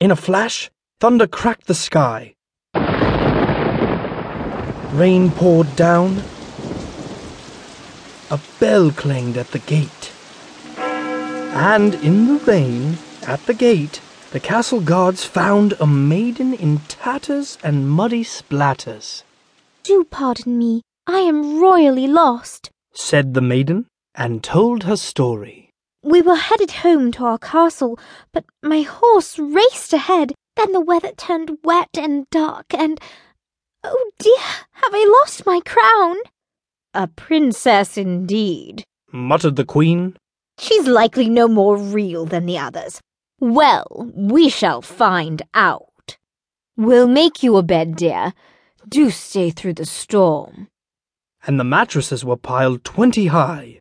In a flash, thunder cracked the sky. Rain poured down. A bell clanged at the gate. And in the rain, at the gate, the castle guards found a maiden in tatters and muddy splatters. Do pardon me, I am royally lost, said the maiden, and told her story. We were headed home to our castle, but my horse raced ahead. Then the weather turned wet and dark, and oh dear, have I lost my crown? A princess indeed, muttered the queen. She's likely no more real than the others. Well, we shall find out. We'll make you a bed, dear. Do stay through the storm. And the mattresses were piled twenty high.